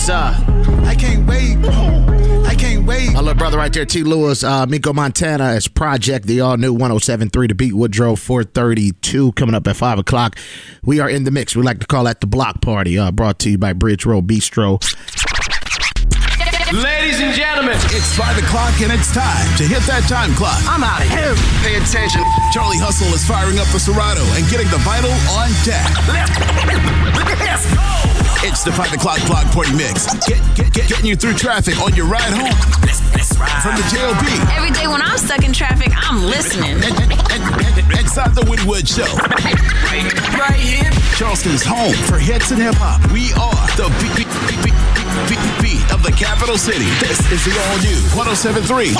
Yes, sir. I can't wait. I can't wait. My little brother right there, T. Lewis, uh, Miko Montana as Project, the all new 1073 to beat Woodrow 432 coming up at 5 o'clock. We are in the mix. We like to call that the block party, uh, brought to you by Bridge Road Bistro. Ladies and gentlemen, It's 5 o'clock and it's time to hit that time clock. I'm out of here. Pay attention. Charlie Hustle is firing up the Serato and getting the vital on deck. Let's go. It's the 5 o'clock block party mix. Get, get, get, getting you through traffic on your ride home Let's, let's ride. from the JLB. Every day when I'm stuck in traffic, I'm listening. Inside the Woody Woods Show. right here. Charleston's home for hits and hip hop. We are the beat, beat, beat, beat, beat of the capital city. This is the all new 1073.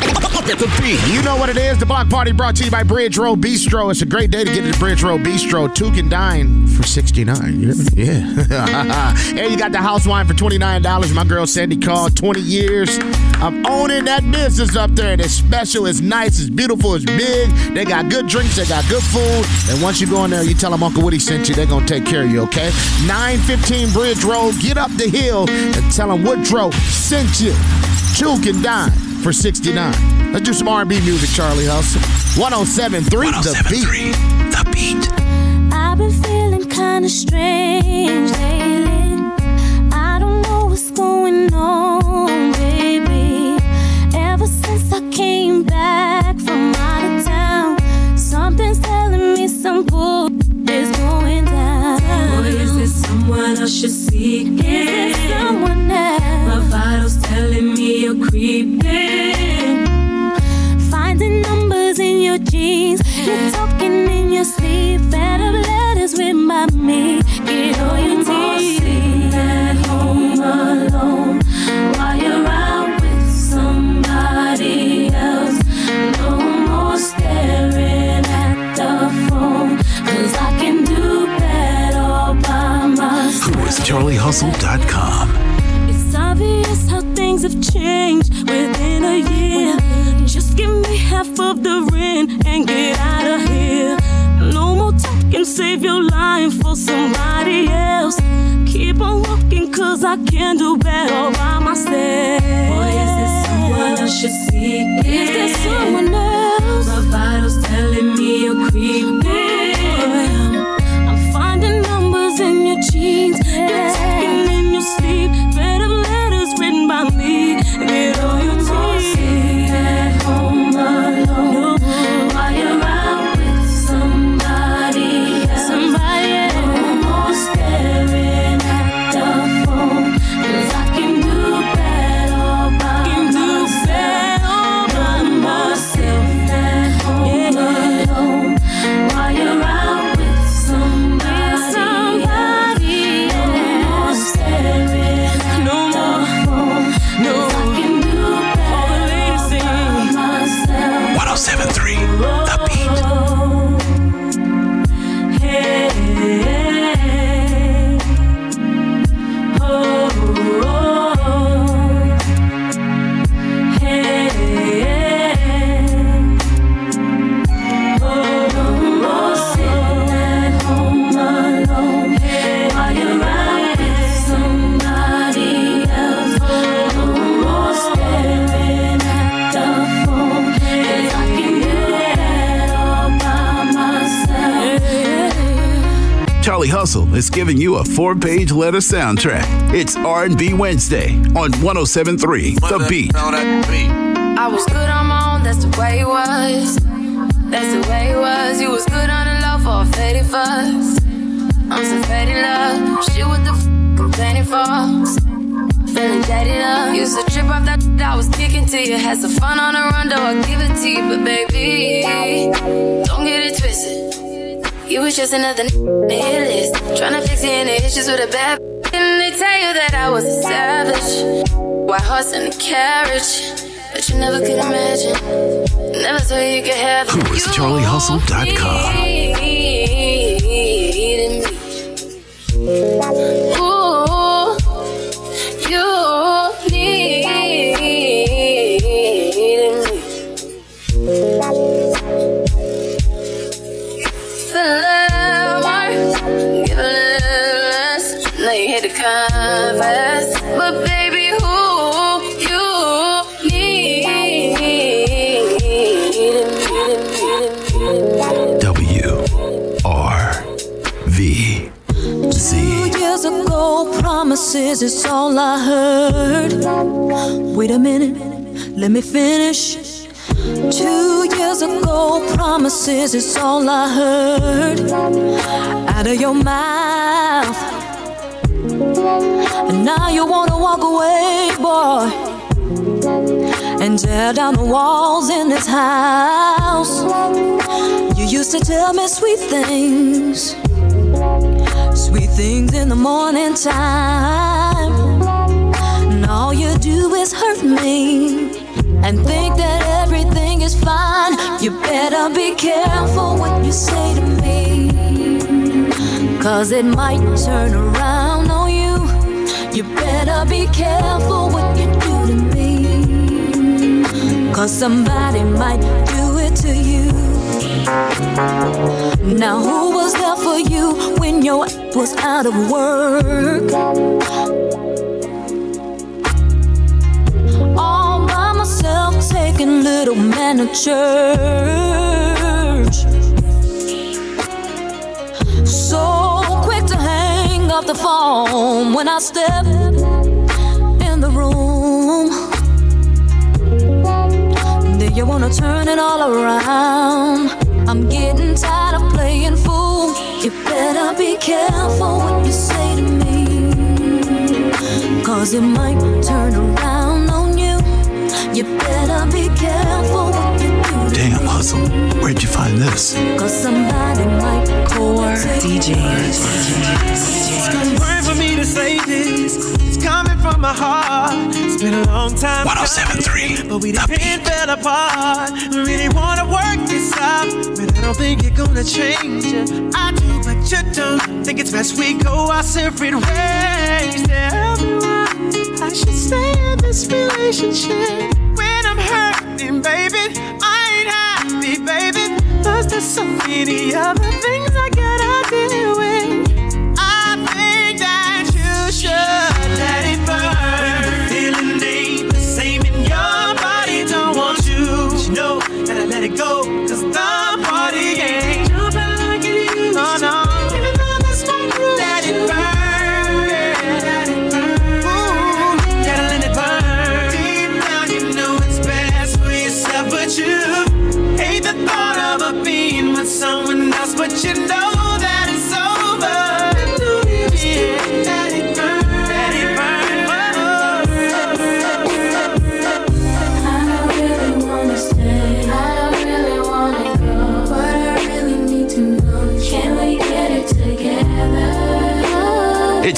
The beat. You know what it is. The block party brought to you by Bridge Road Bistro. It's a great day to get to Bridge Road Bistro. Two can dine for 69 Yeah. and you got the house wine for $29. My girl Sandy called 20 years. I'm owning that business up there. And it's special, it's nice, it's beautiful, it's big. They got good drinks, they got good food. And once you go in there, you tell them Uncle Woody sent you, they're going to take care of you, okay? 915 Bridge Road. Get up the hill and tell them Woodrow sent you. Two can dine for 69. Let's do some R&B music, Charlie Hustle. 1073 The Beat. Oh the beat. I've been feeling kinda strange lately. Going on, baby. Ever since I came back from out of town, something's telling me some bull is going down. Or is it someone I should seek? Is it someone else? My vitals telling me you're creeping. Finding numbers in your jeans. You're talking in your sleep. Better letters written by me. Get all your CharlieHustle.com. It's obvious how things have changed within a year. Just give me half of the rent and get out of here. No more talking, save your life for somebody else. Keep on walking, cause I can do better by myself. Boy, is this someone I should seek? Is there someone else? My vitals telling me you're creeping. I'm finding numbers in your jeans. You're you a four-page letter soundtrack. It's R&B Wednesday on 1073 The Beat. I was good on my own, that's the way it was. That's the way it was. You was good on the low for a faded fuss. I'm so faded love. Shit, what the f complaining for? Feeling jaded up. Used to trip off that I was kicking to you. Had some fun on the run, though I give it to you. But baby, don't get it twisted. You was just another n- on the hit fix any issues with a bad and they tell you that I was a savage. White horse and a carriage. But you never could imagine. Never thought you could have. Who is CharlieHustle.com. I heard. Wait a minute, let me finish. Two years ago, promises is all I heard out of your mouth. And now you wanna walk away, boy, and tear down the walls in this house. You used to tell me sweet things, sweet things in the morning time. Do is hurt me and think that everything is fine. You better be careful what you say to me. Cause it might turn around on you. You better be careful what you do to me. Cause somebody might do it to you. Now, who was there for you when your was out of work? Little a church. So quick to hang up the phone when I step in the room. Then you wanna turn it all around. I'm getting tired of playing fool. You better be careful what you say to me. Cause it might turn around on you. You better be careful Damn, Hustle. Where'd you find this? Cause somebody might core DJs. It's gonna burn for me to say this. It's coming from my heart. It's been a long time. 1073, But we done fell apart. We really wanna work this out. But I don't think you're gonna change it. I do, but you don't. Think it's best we go our separate ways. Tell me why I should stay in this relationship. Many other things I gotta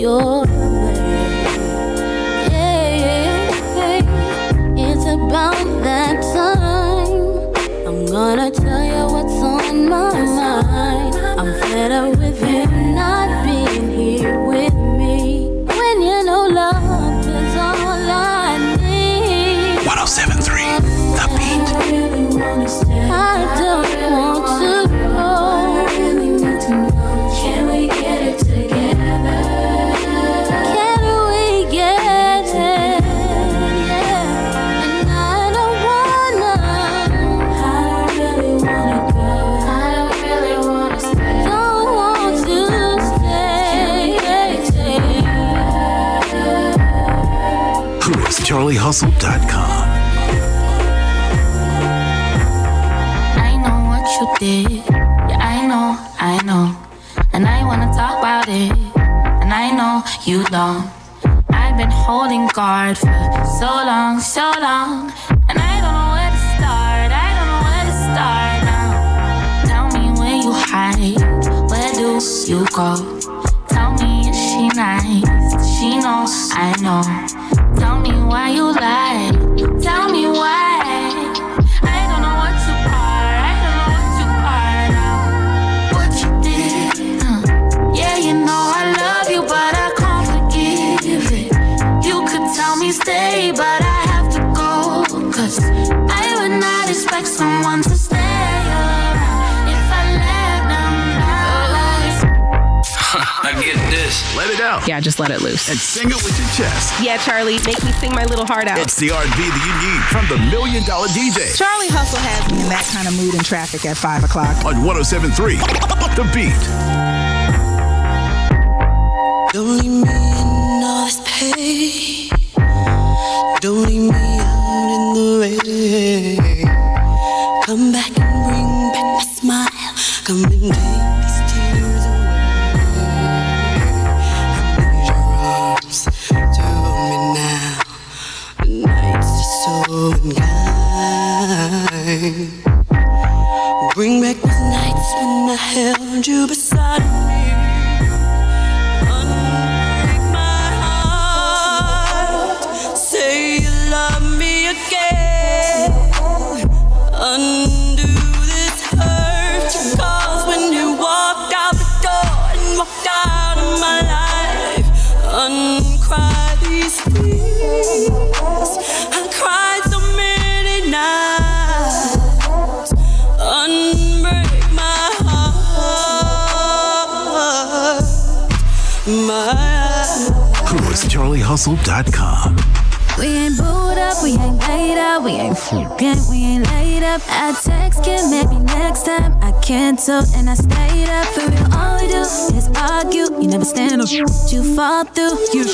your way. Yeah, it's about that time. I'm gonna tell you what's on my mind. I'm fed up with you not being here with me. When you know love is all I need. 1073. The Beat. I don't want to is CharlieHustle.com. I know what you did. Yeah, I know, I know. And I wanna talk about it. And I know you don't. I've been holding guard for so long, so long. And I don't know where to start. I don't know where to start now. Tell me where you hide. Where do you go? Tell me, is she nice? She know I know? Why you lie. Tell me why. Let it out. Yeah, just let it loose. And sing it with your chest. Yeah, Charlie, make me sing my little heart out. It's the R&B that you need from the Million Dollar DJ. Charlie Hustle has me in that kind of mood in traffic at 5 o'clock. On 1073, The Beat. Don't leave me in all this pain. Don't leave me out in the rain. Come back and bring back my smile. Come and held you beside me. Unbreak my heart. Say you love me again. Undo is CharlieHustle.com. We ain't booed up, we ain't laid up, we ain't fucking, we ain't laid up. I text you, maybe next time. I canceled and I stayed up. For real, all we do is argue. You never stand up, you fall through. You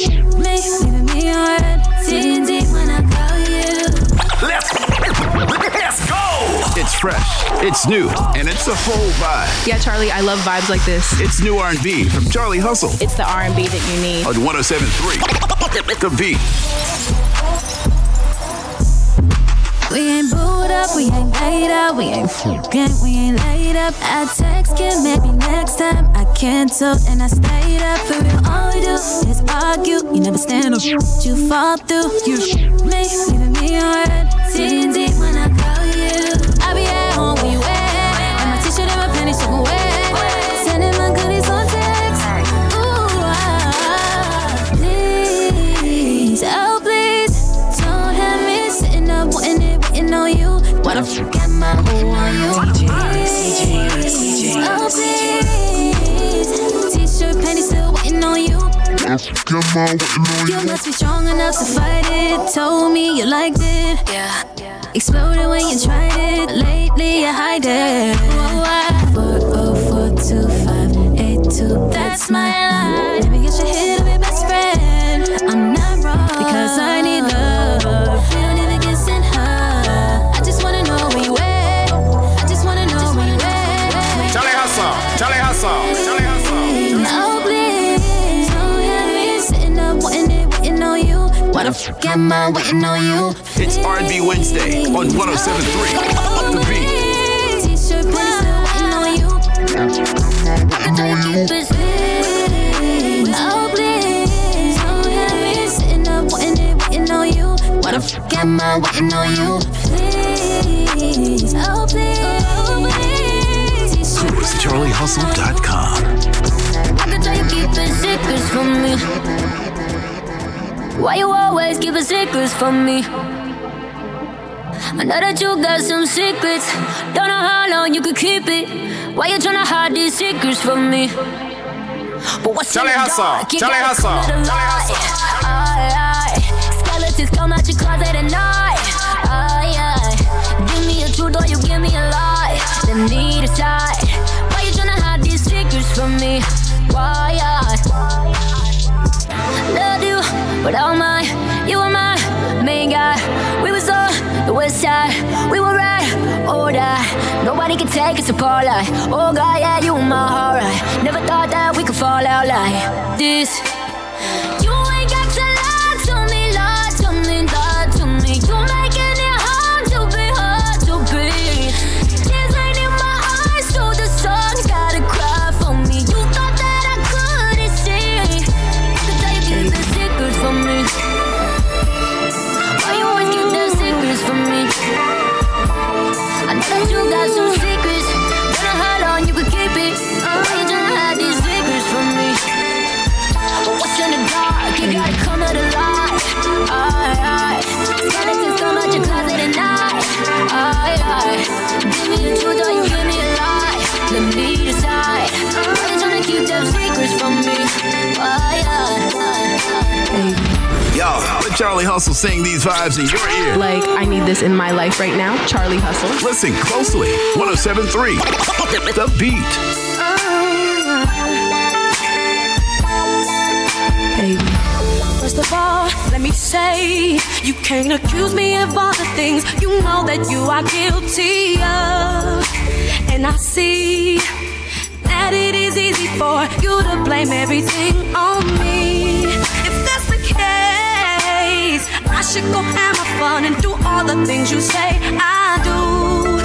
me, when I It's fresh, it's new, and it's a full vibe. Yeah, Charlie, I love vibes like this. It's new R&B from Charlie Hustle It's the R&B that you need. on 1073, The Beat. We ain't booed up, we ain't laid up, we ain't fucking, we ain't laid up. I text you, maybe next time. I canceled and I stayed up. For real, all we do is argue. You never stand up, you fall through. You me, leaving me on red. TNT when I You must be strong enough to fight it. Told me you liked it. Yeah. Exploded when you tried it. Lately you hide it. Whoa, I- Four oh four two five eight two. That's my line. Hit up your best Why the fuck am waiting on you? It's R&B Wednesday on 1073, The Beat. T-shirt, panties, still waiting on you. I can tell you keep it sweet. Oh, please. Oh, Don't me sitting up wanting waiting on you. Why the fuck am I waiting on you? Please. Oh, please. Oh, please. Who is CharlieHustle.com. I tell you keeping secrets from me. Why you always keeping secrets from me? I know that you got some secrets. Don't know how long you could keep it. Why you tryna hide these secrets from me? But what's in Charlie the Hustle. Charlie Hustle. come to the Charlie. Hustle. Aye. Skeletons come out your closet at night. Aye, aye. Give me a truth or you give me a lie. Let me decide. Why you tryna hide these secrets from me? Why but all my, you were my main guy. We was on the west side, we were right or die. Nobody can take us apart like, oh God, yeah, you were my heart. Right. Never thought that we could fall out like this. Charlie Hustle sing these vibes in your ear. Like, I need this in my life right now. Charlie Hustle. Listen closely. 1073. The Beat. baby. First of all, let me say, you can't accuse me of all the things you know that you are guilty of. And I see that it is easy for you to blame everything on me. I should go have my fun and do all the things you say I do.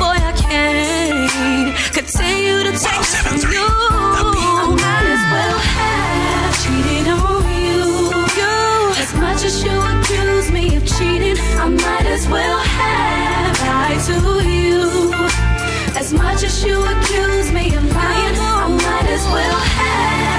Boy, I can't continue to take from you. I might as well have cheated on you. you. As much as you accuse me of cheating, I might as well have lied to you. As much as you accuse me of lying, I might as well have.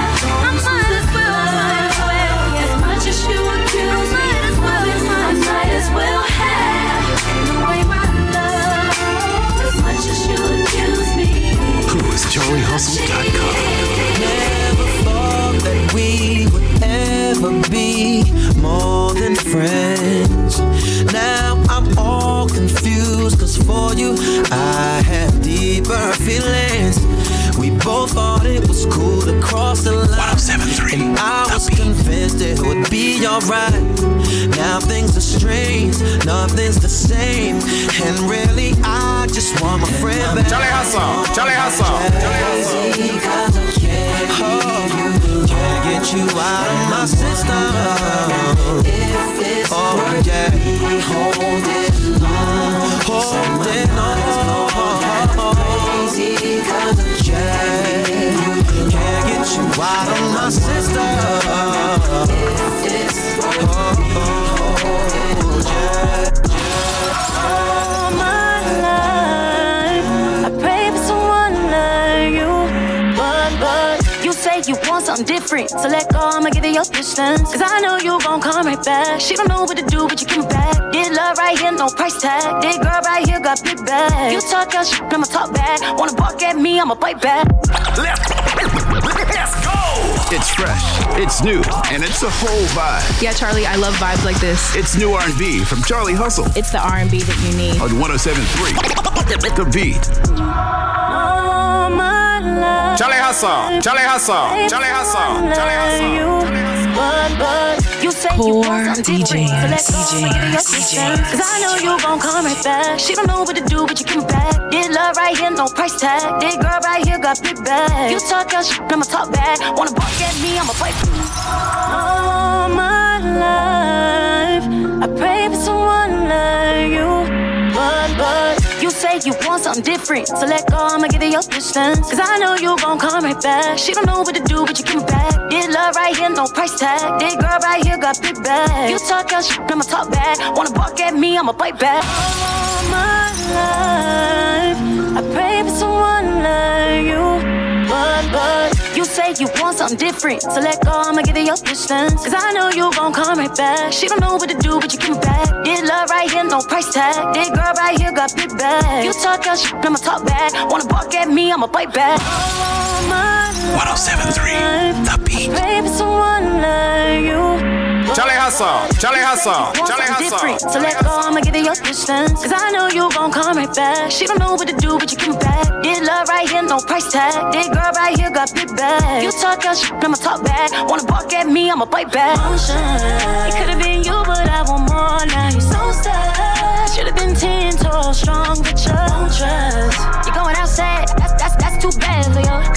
Alright. Now things are strange, nothing's the same. And really, I just want my friend back. Charlie Hustle, Charlie Hustle, Oh, can't get you out of my system. Oh, yeah. Holding on. Holding on. Yeah. Can't get you out of my system. You want something different. So let go, I'ma give you your distance. Cause I know you gon' come right back. She don't know what to do, but you come back. Did love right here, no price tag. Did girl right here, got big bag. You talk your shit, I'ma talk back. Wanna bark at me, I'ma bite back. Let's go. It's fresh, it's new, and it's a whole vibe. Yeah, Charlie, I love vibes like this. It's new R&B from Charlie Hustle It's the R&B that you need. on 1073. The Beat. All my life. Charlie Hustle, Charlie Hustle, Charlie Hustle, Charlie Hustle. But, but, you say you want something different. So let go, I'ma give you your distance. Cause I know you gon' come right back. She don't know what to do, but you come back. Did love right here, no price tag. Did girl right here, got big bag. You talk your shit, I'ma talk back. Wanna bark at me, I'ma fight for you. All my life, I pray for someone like you. But, you want something different. So let go, I'ma give you your distance. Cause I know you gon' come right back. She don't know what to do, but you come back. Did love right here, no price tag. Did girl right here, got big bag. You talk your shit, I'ma talk back. Wanna bark at me, I'ma bite back. All my life, I pray for someone like you. But, but, you say you want something different. So let go, I'ma give you your distance. Cause I know you gon' come right back. She don't know what to do, but you come back. Did love right here, no price tag. Did girl right here, got big bag. You talk your shit, I'ma talk back. Wanna bark at me, I'ma bite back. All my 1073. The Beat. For someone like you. Charlie Hustle, Charlie Hustle, Charlie Hustle. so let go, I'ma give you your distance. Cause I know you gon' come right back. She don't know what to do, but you come back. Did love right here, no price tag. Did girl right here, got big bag. You talk your shit, I'ma talk back. Wanna bark at me, I'ma bite back. It could've been you, but I want more. Now you so sad. Should've been ten toes strong, but you don't trust. You're going outside, that's that's that's too bad for you.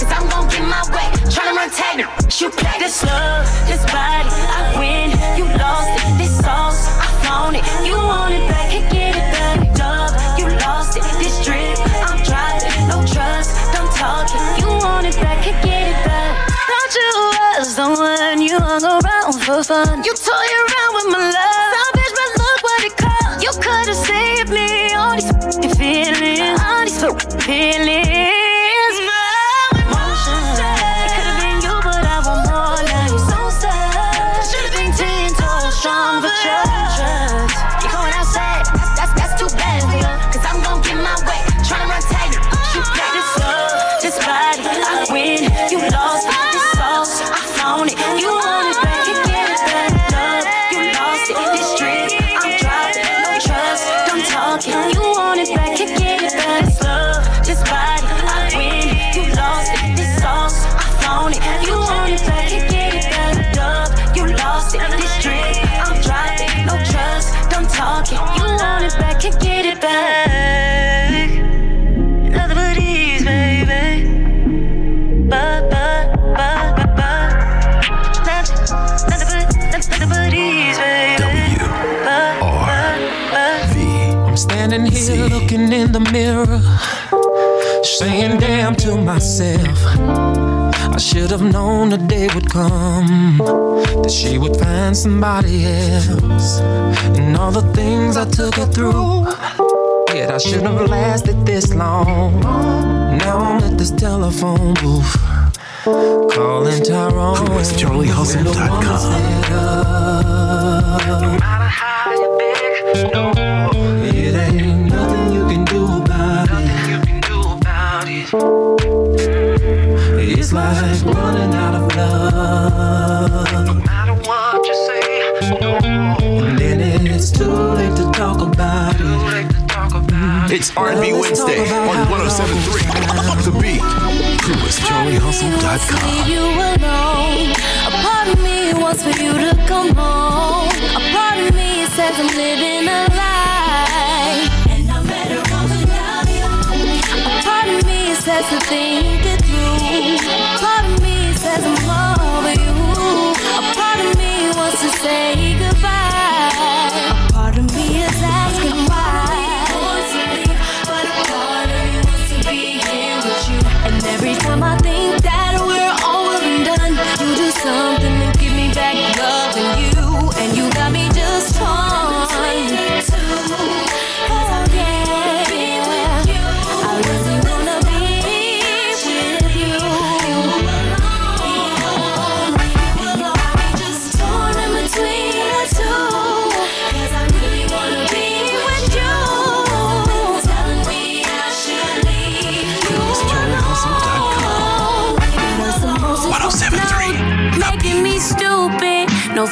Tag, you play this love, this body. I win, you lost it. This sauce, I flown it. You want it back, can't get it back. Dub, you lost it. This drip, I'm driving, no trust, don't talk it. You want it back, can't get it back. Thought you was the one you hung around for fun. You toy around with my love. Savage, but look what it cost. You could've saved me all these feelings, all these feelings. In the mirror, saying damn to myself. I should have known the day would come that she would find somebody else. And all the things I took her through, yet I should have lasted this long. Now I'm at this telephone booth, calling Tyrone. Who is CharlieHustle.com? No matter how you no, It's R&B Wednesday on 107.3 The Beat. Who is Leave CharlieHustle.com? you alone. A part of me wants for you to come home. A part of me says I'm living a lie. And I'm better off without you. A part of me says to think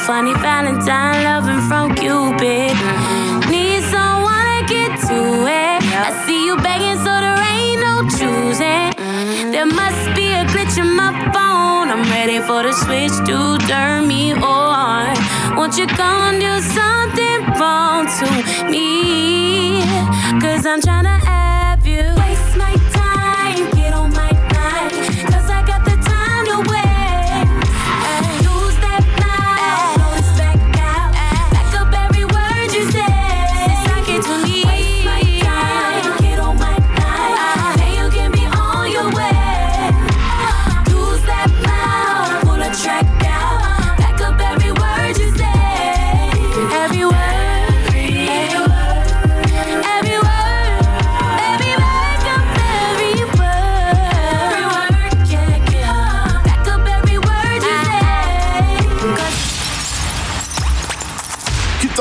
funny Valentine loving from Cupid. Need someone to get to it. I see you begging, so there ain't no choosing. There must be a glitch in my phone. I'm ready for the switch to turn me on. Won't you come do something wrong to me? Cause I'm trying to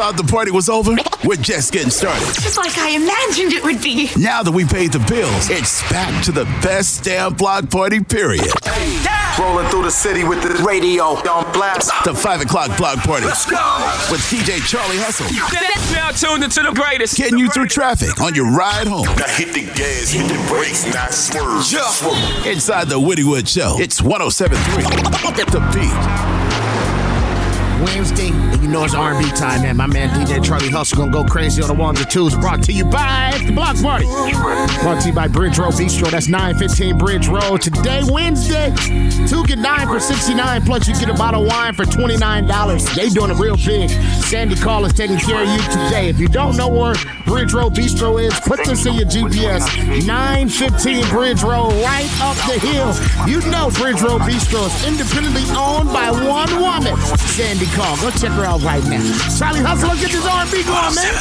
thought the party was over? We're just getting started. Just like I imagined it would be. Now that we paid the bills, it's back to the best damn block party, period. Rolling through the city with the radio on blast. The 5 o'clock block party Let's go. with DJ Charlie Hustle. Now tuned into the greatest. Getting you through traffic on your ride home. Now hit the gas, hit the brakes, not swerve. Swerve. Inside the Woody Woods Show, it's 1073 The Beat. Wednesday, and you know it's R&B time, man. My man DJ Charlie Hustle gonna go crazy on the ones and twos. Brought to you by the Block Party. Brought to you by Bridge Road Bistro. That's 915 Bridge Road. Today, Wednesday, two get nine for 69 plus you get a bottle of wine for $29. They doing it real big. Sandy Call is taking care of you today. If you don't know where Bridge Road Bistro is, put this in your GPS. 915 Bridge Road, right up the hill. You know Bridge Road Bistro is independently owned by one woman. Sandy Call. Go check her out right now. Charlie Hustle, let's get this R&B going, man.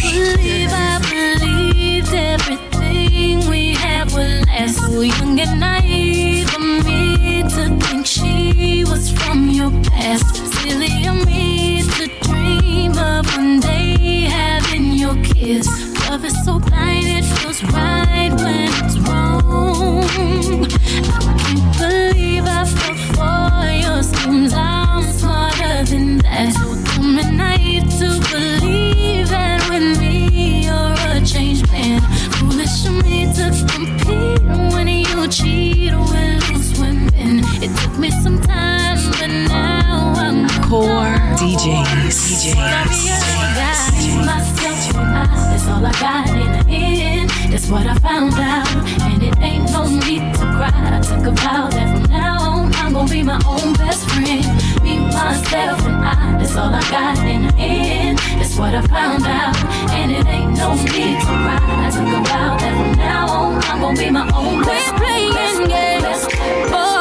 believe I believed everything we had would last. So young and naive of me to think she was from your past. Silly of me to dream of one day having your kiss. Love is so blind, it feels right when it's wrong. I can't believe I fell for your schemes. I'm and to believe that with me you're a changed man. Me to compete when you cheat. It took me some time, but now I'm Core DJs. DJs. Myself and I, that's all I got in the end. That's what I found out. And it ain't no need to cry. I took a vow that from now on, I'm gonna be my own best friend. Me, myself, and I, that's all I got in the end. That's what I found out. And it ain't no need to cry. I took a vow that from now on, I'm gonna be my own best We're playing best, games, best, boy.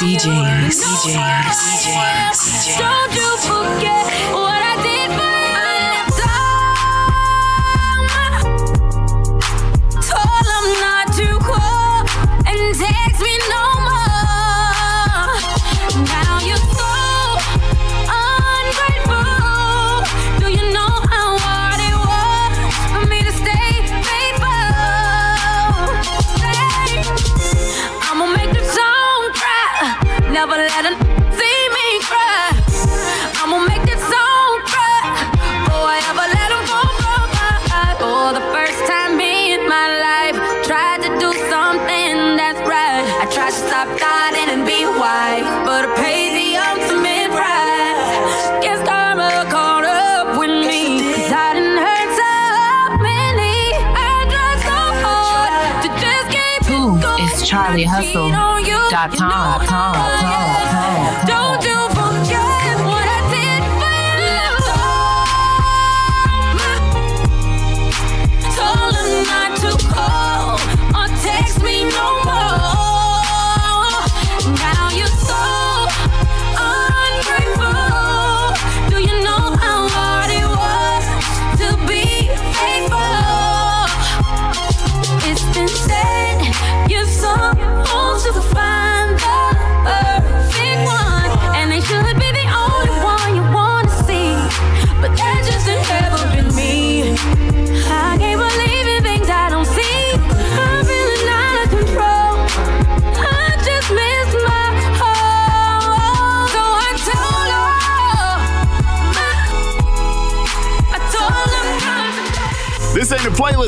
DJs. DJs. DJs. Don't you forget what Dot com.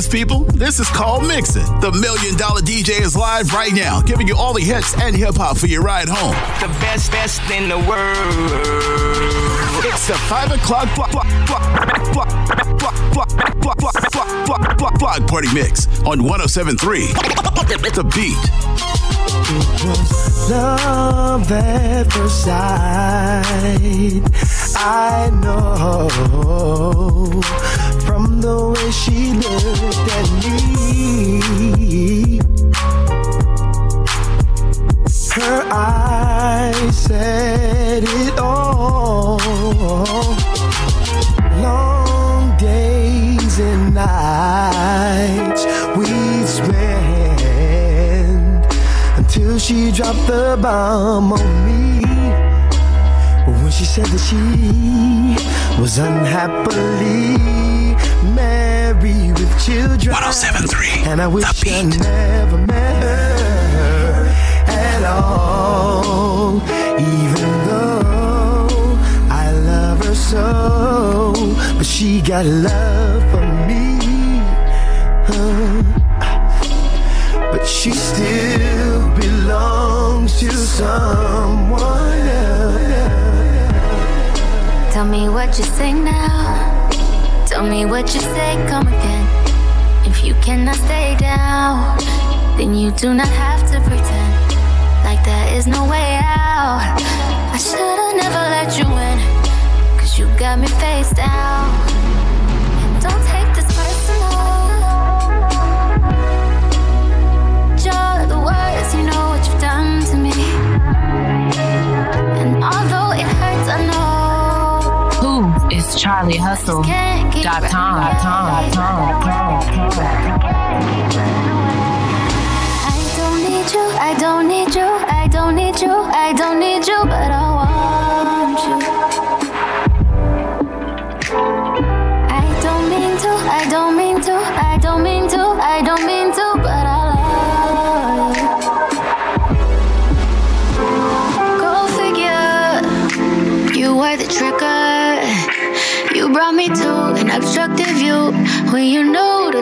Ain't people. This is called Mixing. The Million Dollar DJ is live right now, giving you all the hits and hip hop for your ride home. The best, best in the world. It's the 5 o'clock block, block, block, block, block, block, block, block, block, block, block, block, block party mix on 1073. The beat. Love at first sight. I know from the way she looked at me. Her eyes said it all. Long days and nights we'd spend until she dropped the bomb on me. When she said that she was unhappily married with children. 1073. And I wish I never met her at all. Even though I love her so, but she got love for me. Uh, but she still belongs to someone else. Tell me what you say now. Tell me what you say, come again. If you cannot stay down, then you do not have to pretend like there is no way out. I should've never let you in, cause you got me face down. Don't take this personal. You're the worst, you know what you've done to me. And although it com. I don't need you, I don't need you, I don't need you, I don't need you, but I want you.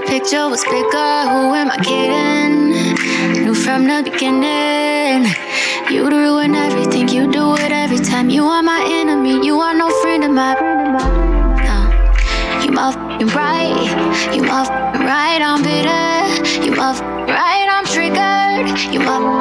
The picture was bigger. Who am I kidding? Knew from the beginning. You'd ruin everything. You do it every time. You are my enemy. You are no friend of mine. No. You motherfucking right. You motherfucking right. I'm bitter. You motherfucking right. I'm triggered. You motherfucking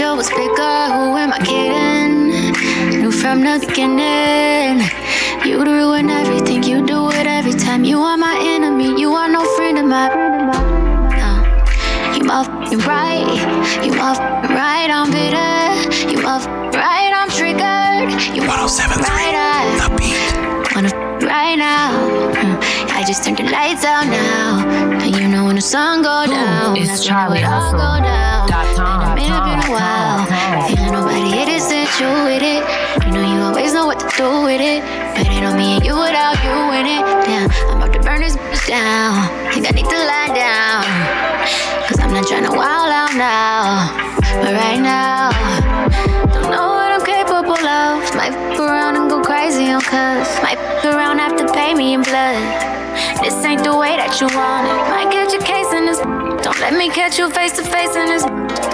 knew was bigger. Who am I kidding? Knew from the beginning. You'd ruin everything, you do it every time. You are my enemy, you are no friend of mine. No. You motherfucking right, you motherfucking right, I'm bitter. You motherfucking right, I'm triggered. You motherfucking right, I the beat. Wanna f- right now. Mm, I just turned the lights out now. And you know when the sun go down, is that's Charlie when it all go down. Com, And it's been a while. Ain't nobody it since you with it. You know you always know what to do with it. But ain't no me and you without you in it. Damn, I'm about to burn this bitch down. Think I need to lie down. Cause I'm not trying to wild out now. But right now, don't know what I'm capable of. Might f around and go crazy on cuz. Might f around, have to pay me in blood. This ain't the way that you want it. Might catch a case in this. Don't let me catch you face to face in this.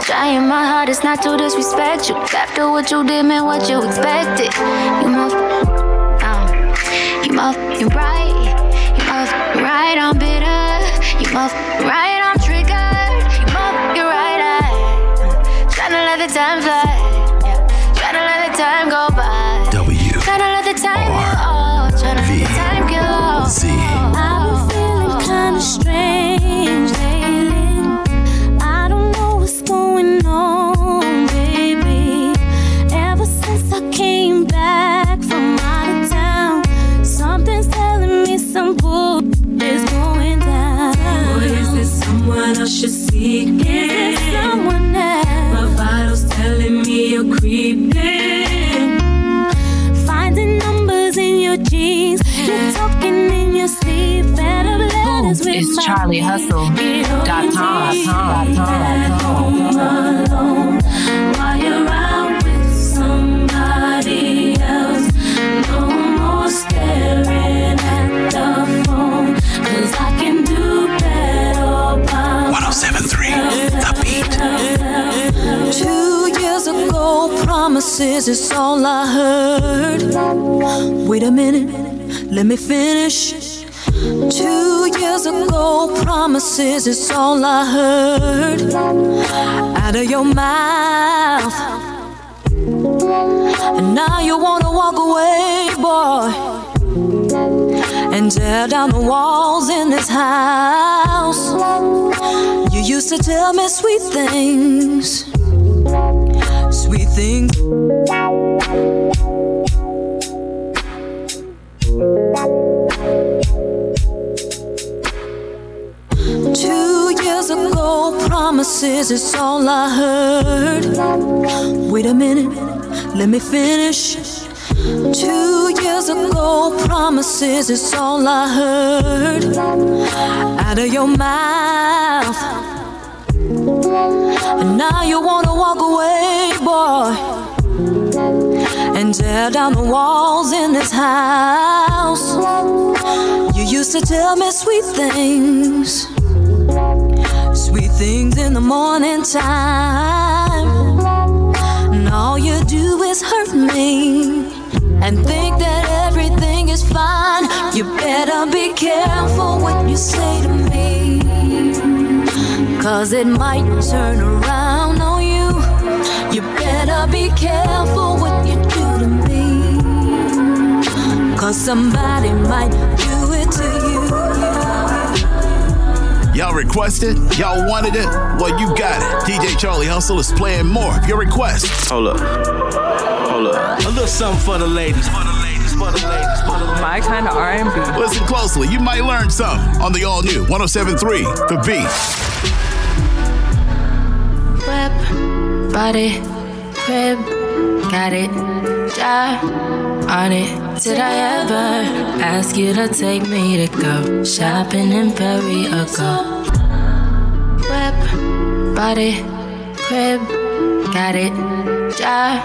Trying my hardest not to disrespect you. After what you did, man, what you expected. You must, um, you must right. You must right, I'm bitter. You must right, I'm triggered. You must you're right, I tryna let the time fly. Someone else you're seeking? Is it someone else? My vitals telling me you're creeping. Finding numbers in your jeans, you're talking in your sleep, and of letters with is my promises is all I heard. Wait a minute, let me finish. Two years ago, promises is all I heard out of your mouth. And now you wanna walk away, boy, and tear down the walls in this house. You used to tell me sweet things, things. Two years ago, promises is all I heard. Wait a minute, let me finish. Two years ago, promises is all I heard out of your mouth. And now you wanna walk away, boy, and tear down the walls in this house. You used to tell me sweet things, sweet things in the morning time. And all you do is hurt me and think that everything is fine. You better be careful what you say to me. Cause it might turn around on you. You better be careful what you do to me. Cause somebody might do it to you. Y'all requested? Y'all wanted it? Well, you got it. DJ Charlie Hustle is playing more of your requests. Hold up. Hold up. A little something for the ladies. For the ladies. Ladies. My kind of R&B. Listen closely. You might learn something on the all new 1073 The Beat. Whip, body, crib, got it, jar on it. Did I ever ask you to take me to go shopping in Paris or go? Whip, body, crib, got it, jar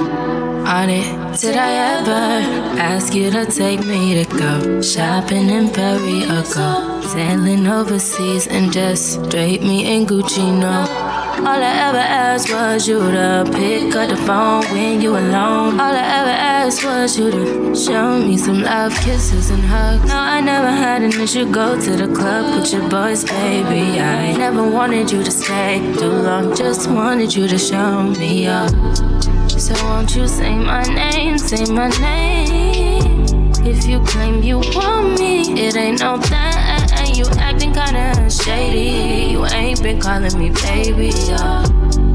on it. Did I ever ask you to take me to go shopping in Paris or go sailing overseas and just drape me in Gucci? No. All I ever asked was you to pick up the phone when you alone. All I ever asked was you to show me some love, kisses and hugs. No, I never had an issue. Go to the club with your boys, baby. I never wanted you to stay too long. Just wanted you to show me up. So won't you say my name? Say my name. If you claim you want me, it ain't no thing. Acting kinda shady. You ain't been calling me baby. Yeah.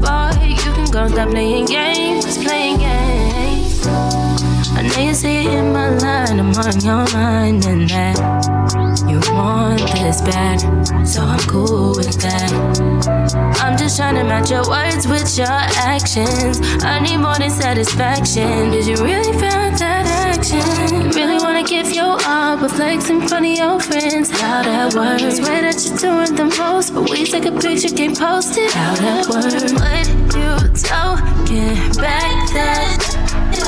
Boy, you can go stop playing games, playing games. I know you see it in my line, I'm on your mind, and that you want this bad, so I'm cool with that. I'm just trying to match your words with your actions. I need more than satisfaction. Did you really feel that action? Give you all, but flex in front of your friends. How that works? Swear that you're doing the most, but we take a picture, can't post it. How that works? What you talking back that?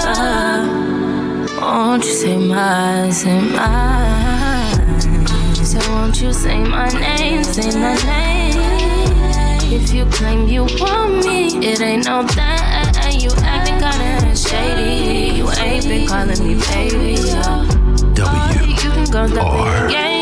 Uh, won't you say my, say my? So won't you say my name, say my name? If you claim you want me, it ain't no thing. You acting kinda shady. You ain't been calling me baby. W you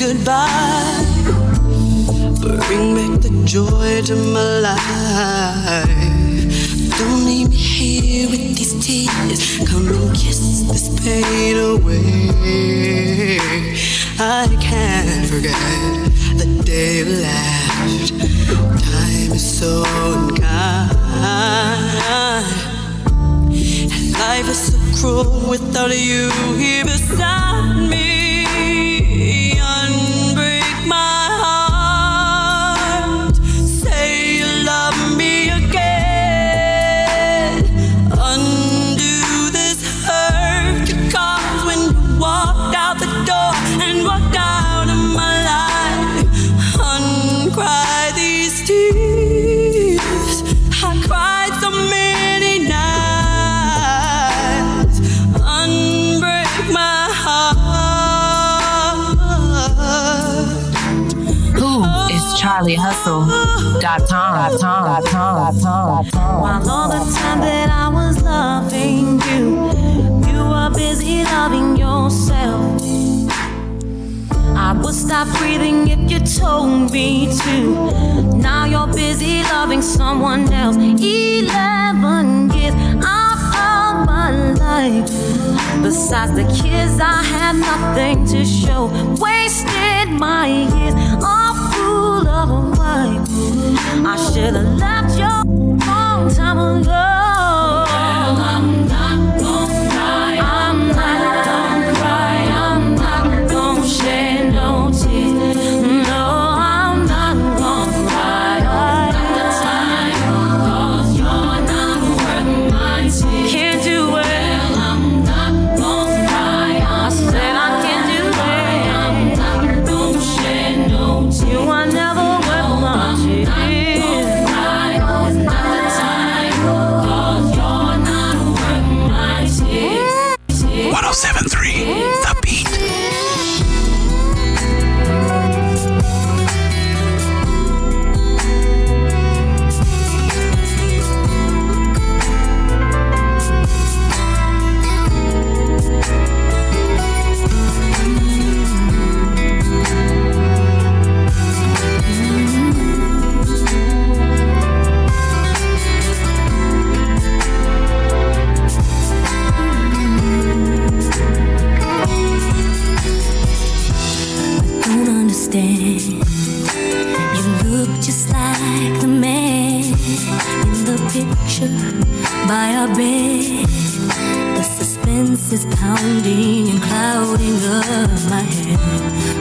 goodbye. Bring back the joy to my life. Don't leave me here with these tears. Come and kiss this pain away. I can't forget the day you left. Time is so unkind. And life is so cruel without you here beside me. Dot com. Com. Com. While all the time that I was loving you, you were busy loving yourself. I would stop breathing if you told me to. Now you're busy loving someone else. Eleven years out of my life. Besides the kids, I had nothing to show. Wasted my years, I should is pounding and clouding up my head.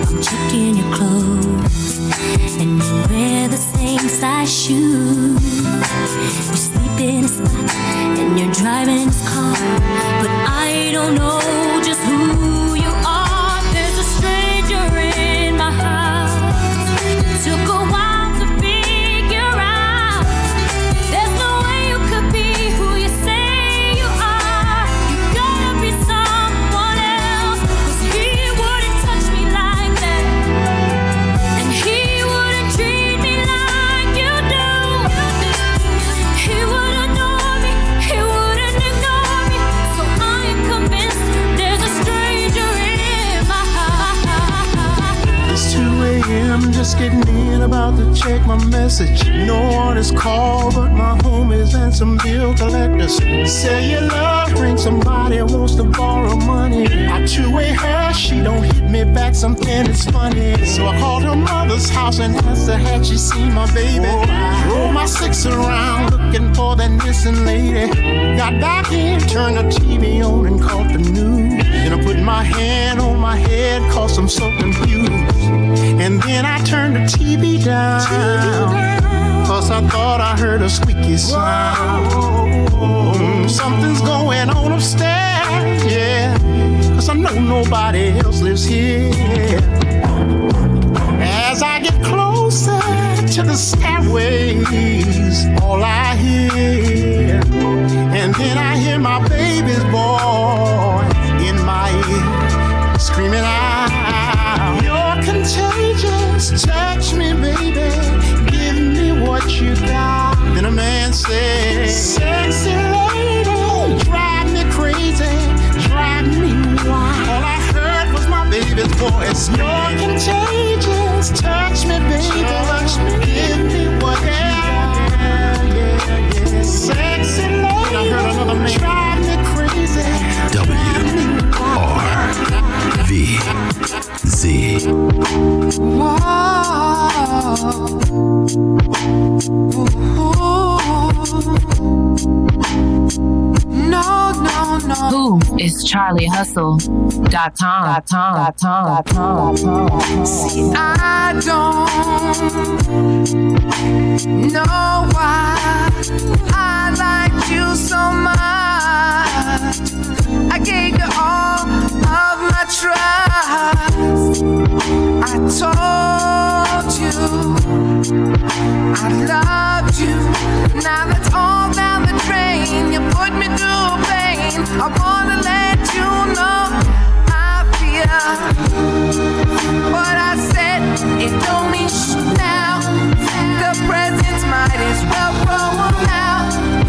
I'm checking your clothes, and you wear the same size shoes. You sleep in a spot, and you're driving his car, but I don't know to check my message. No one is called but my homies and some bill collectors. Say you love ring somebody wants to borrow money. I two-way her, she don't hit me back, something is funny. So I called her mother's house and asked her had she seen my baby. Roll my six around looking for that missing lady. Got back in, turned the TV on and caught the news. Then I put my hand on my head cause I'm so confused. And then I turned the TV down. Cause I thought I heard a squeaky sound. Mm, something's going on upstairs, yeah. Cause I know nobody else lives here. As I get closer to the stairways, all I hear, and then I hear my baby's boy in my ear screaming out, Sexy lady, drive me crazy, drive me wild. All I heard was my baby's voice. Touch me, baby, touch me, give me what. Yeah, yeah, yeah. Sexy lady, drive me crazy. W R V Z. No, no, no. Who is Charlie Hustle? Dot com. Dot com. Dot com. Dot com. Dot com. See, I don't know why I like you so much. I gave you all of my trust. I told you I loved you. Now that's all down the drain. You put me through pain. I wanna let you know I feel I said. It don't mean now. The presents might as well roll out.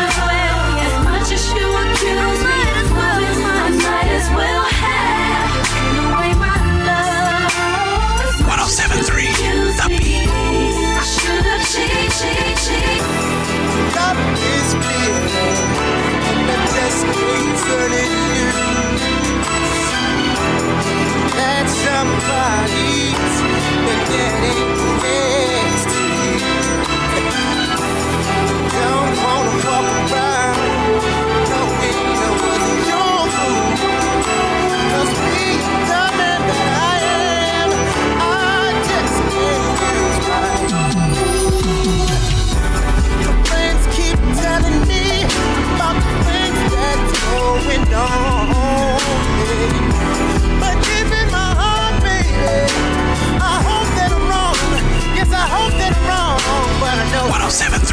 burning. 107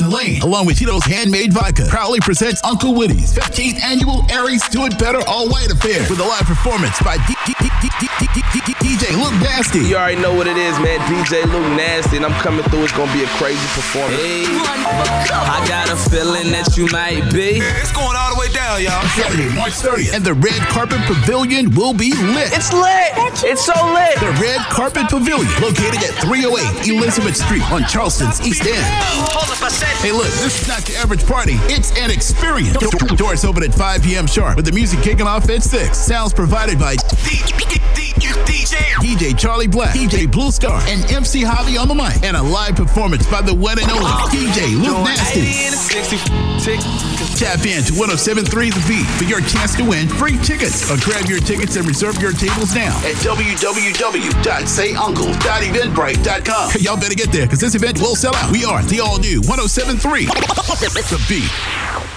Hudson Lane, along with Tito's Handmade Vodka, proudly presents Uncle Woody's 15th Annual Aries Do It Better All White Affair with a live performance by DJ Luke Nasty. You already know what it is, man. DJ Luke Nasty, and I'm coming through. It's gonna be a crazy performance. I got a feeling that you might be. It's going all the way down, y'all. Saturday, March 30th, and the Red Carpet Pavilion will be lit. It's lit. It's so lit. The Red Carpet Pavilion, located at 308 Elizabeth Street on Charleston's East End. Hold up, I said Hey, look, this is not your average party. It's an experience. Doors open at 5 p.m. sharp, with the music kicking off at 6. Sounds provided by DJ Charlie Black, DJ Blue Star, and MC Javi on the mic, and a live performance by the one and only DJ Luke Nasty. Tap in to 1073 The Beat for your chance to win free tickets or grab your tickets and reserve your tables now at www.sayuncle.eventbrite.com. Y'all better get there because this event will sell out. We are the all new 1073 The Beat.